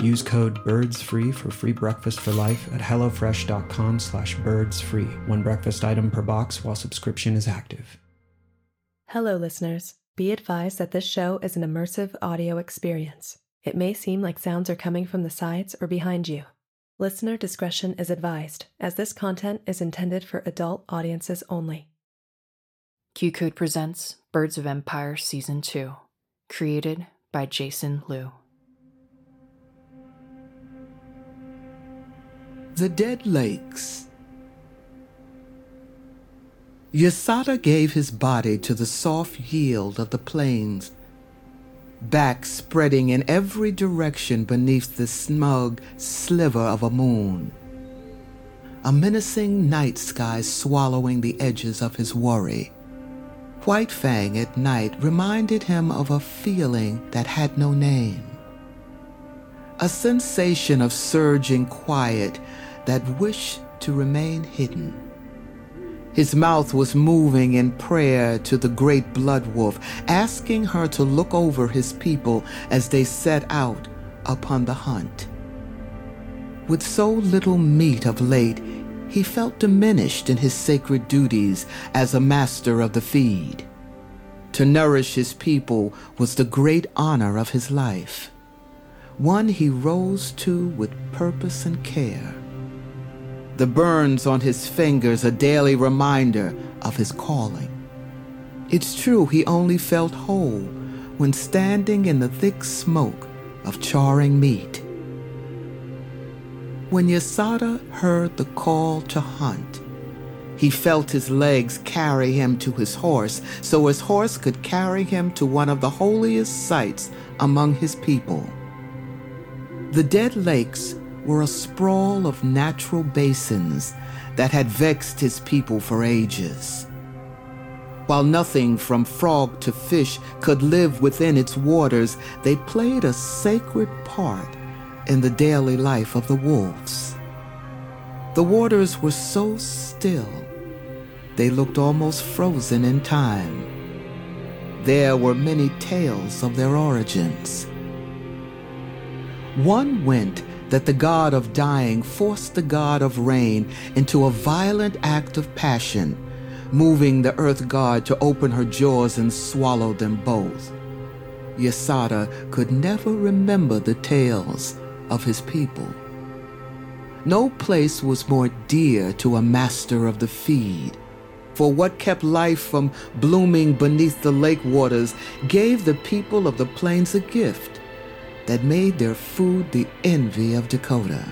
Use code BIRDSFREE for free breakfast for life at hellofresh.com slash birdsfree. One breakfast item per box while subscription is active. Hello, listeners. Be advised that this show is an immersive audio experience. It may seem like sounds are coming from the sides or behind you. Listener discretion is advised, as this content is intended for adult audiences only. Q Code presents Birds of Empire Season 2, created by Jason Lew. The Dead Lakes. Yasada gave his body to the soft yield of the plains, back spreading in every direction beneath the smug sliver of a moon. A menacing night sky swallowing the edges of his worry. White Fang at night reminded him of a feeling that had no name. A sensation of surging quiet that wished to remain hidden. His mouth was moving in prayer to the great blood wolf, asking her to look over his people as they set out upon the hunt. With so little meat of late, he felt diminished in his sacred duties as a master of the feed. To nourish his people was the great honor of his life, one he rose to with purpose and care. The burns on his fingers a daily reminder of his calling. It's true he only felt whole when standing in the thick smoke of charring meat. When Yasada heard the call to hunt, he felt his legs carry him to his horse so his horse could carry him to one of the holiest sites among his people. The dead lakes were a sprawl of natural basins that had vexed his people for ages. While nothing from frog to fish could live within its waters, they played a sacred part in the daily life of the wolves. The waters were so still, they looked almost frozen in time. There were many tales of their origins. One went that the god of dying forced the god of rain into a violent act of passion, moving the earth god to open her jaws and swallow them both. Yasada could never remember the tales of his people. No place was more dear to a master of the feed, for what kept life from blooming beneath the lake waters gave the people of the plains a gift that made their food the envy of Dakota.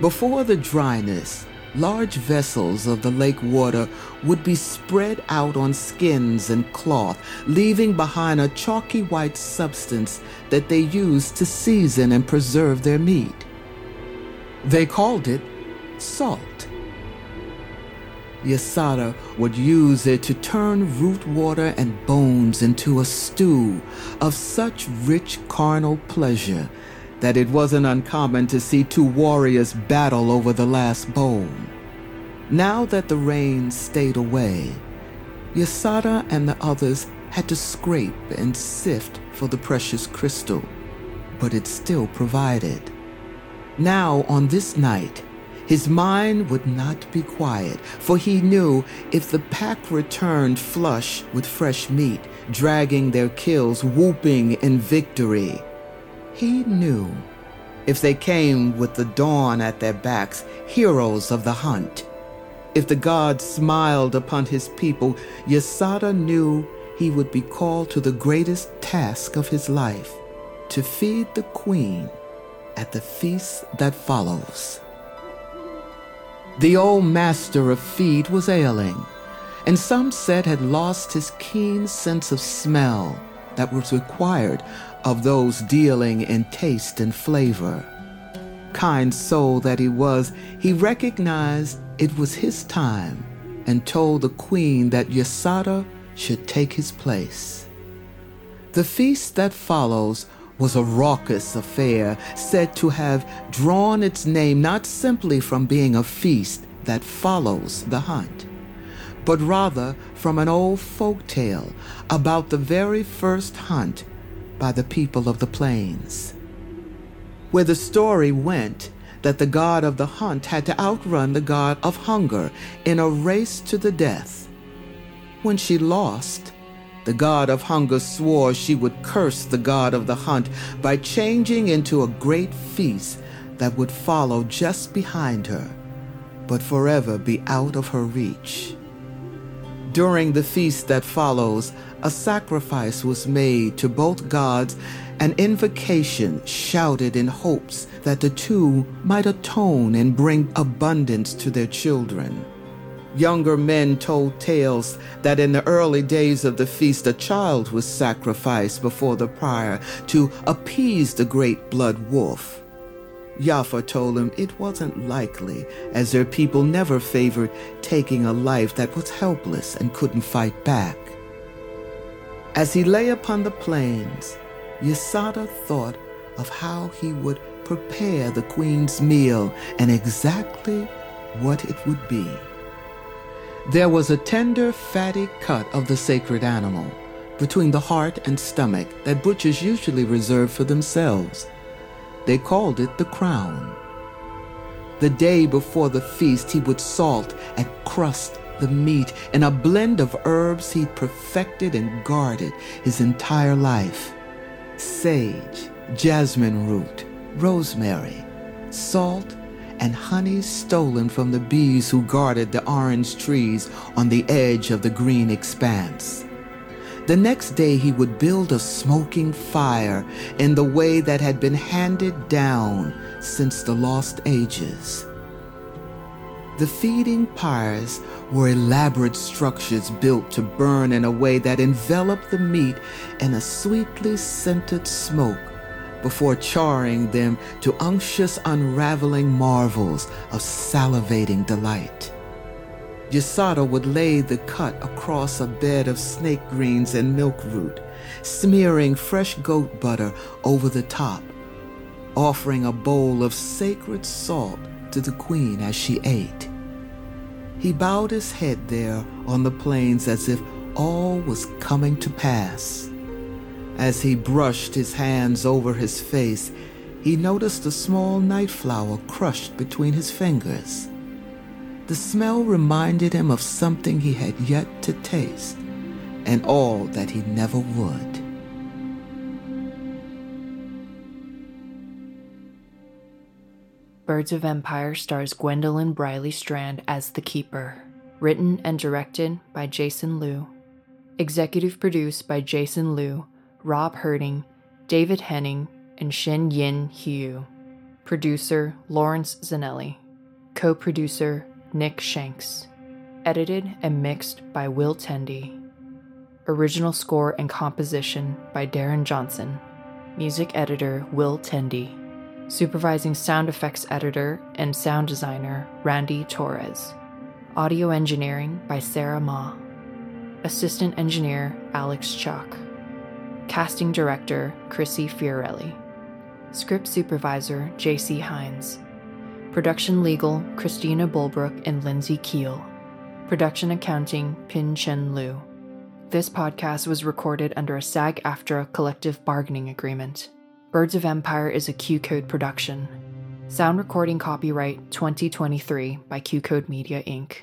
Before the dryness, large vessels of the lake water would be spread out on skins and cloth, leaving behind a chalky white substance that they used to season and preserve their meat. They called it salt. Yasada would use it to turn root water and bones into a stew of such rich carnal pleasure that it wasn't uncommon to see two warriors battle over the last bone. Now that the rain stayed away, Yasada and the others had to scrape and sift for the precious crystal, but it still provided. Now, on this night, his mind would not be quiet, for he knew if the pack returned flush with fresh meat, dragging their kills, whooping in victory, he knew if they came with the dawn at their backs, heroes of the hunt, If the god smiled upon his people, Yasada knew he would be called to the greatest task of his life to feed the queen at the feast that follows. The old master of feed was ailing, and some said had lost his keen sense of smell that was required of those dealing in taste and flavor. Kind soul that he was, he recognized it was his time and told the queen that Yasada should take his place. The feast that follows was a raucous affair said to have drawn its name not simply from being a feast that follows the hunt, but rather from an old folk tale about the very first hunt by the people of the plains. Where the story went that the god of the hunt had to outrun the god of hunger in a race to the death. When she lost, the god of hunger swore she would curse the god of the hunt by changing into a great feast that would follow just behind her, but forever be out of her reach. During the feast that follows, a sacrifice was made to both gods, an invocation shouted in hopes that the two might atone and bring abundance to their children. Younger men told tales that in the early days of the feast a child was sacrificed before the prior to appease the great blood wolf. Yafa told him it wasn't likely, as their people never favored taking a life that was helpless and couldn't fight back. As he lay upon the plains, Yasada thought of how he would prepare the queen's meal and exactly what it would be. There was a tender, fatty cut of the sacred animal between the heart and stomach that butchers usually reserve for themselves. They called it the crown. The day before the feast, he would salt and crust the meat in a blend of herbs he'd perfected and guarded his entire life sage, jasmine root, rosemary, salt, and honey stolen from the bees who guarded the orange trees on the edge of the green expanse. The next day, he would build a smoking fire in the way that had been handed down since the lost ages. The feeding pyres were elaborate structures built to burn in a way that enveloped the meat in a sweetly scented smoke before charring them to unctuous unraveling marvels of salivating delight. Yasada would lay the cut across a bed of snake greens and milk root, smearing fresh goat butter over the top, offering a bowl of sacred salt to the queen as she ate. He bowed his head there on the plains as if all was coming to pass. As he brushed his hands over his face, he noticed a small night flower crushed between his fingers. The smell reminded him of something he had yet to taste, and all that he never would. Birds of Empire stars Gwendolyn Briley Strand as the Keeper. Written and directed by Jason Lew. Executive produced by Jason Lew Rob Herting, David Henning, and Shen Yin Hugh. Producer Lawrence Zanelli. Co producer Nick Shanks. Edited and mixed by Will Tendy. Original score and composition by Darren Johnson. Music editor Will Tendy. Supervising sound effects editor and sound designer Randy Torres. Audio engineering by Sarah Ma. Assistant engineer Alex Chuck. Casting Director Chrissy Fiorilli. Script Supervisor JC Hines. Production Legal Christina Bulbrook and Lindsay Keel. Production Accounting Pin Chen Liu. This podcast was recorded under a SAG AFTRA collective bargaining agreement. Birds of Empire is a Q Code production. Sound recording copyright 2023 by Q Code Media Inc.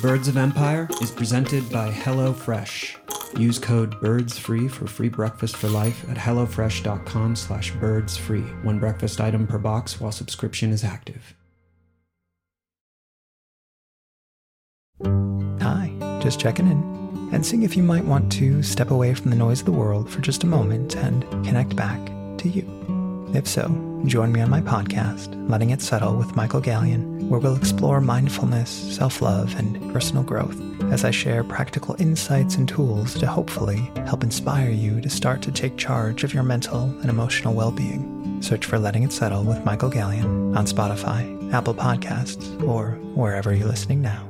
Birds of Empire is presented by HelloFresh. Use code BIRDSFREE for free breakfast for life at HelloFresh.com slash birdsfree. One breakfast item per box while subscription is active. Hi, just checking in and seeing if you might want to step away from the noise of the world for just a moment and connect back to you. If so, join me on my podcast, Letting It Settle with Michael Gallion, where we'll explore mindfulness, self love, and personal growth as I share practical insights and tools to hopefully help inspire you to start to take charge of your mental and emotional well being. Search for Letting It Settle with Michael Gallion on Spotify, Apple Podcasts, or wherever you're listening now.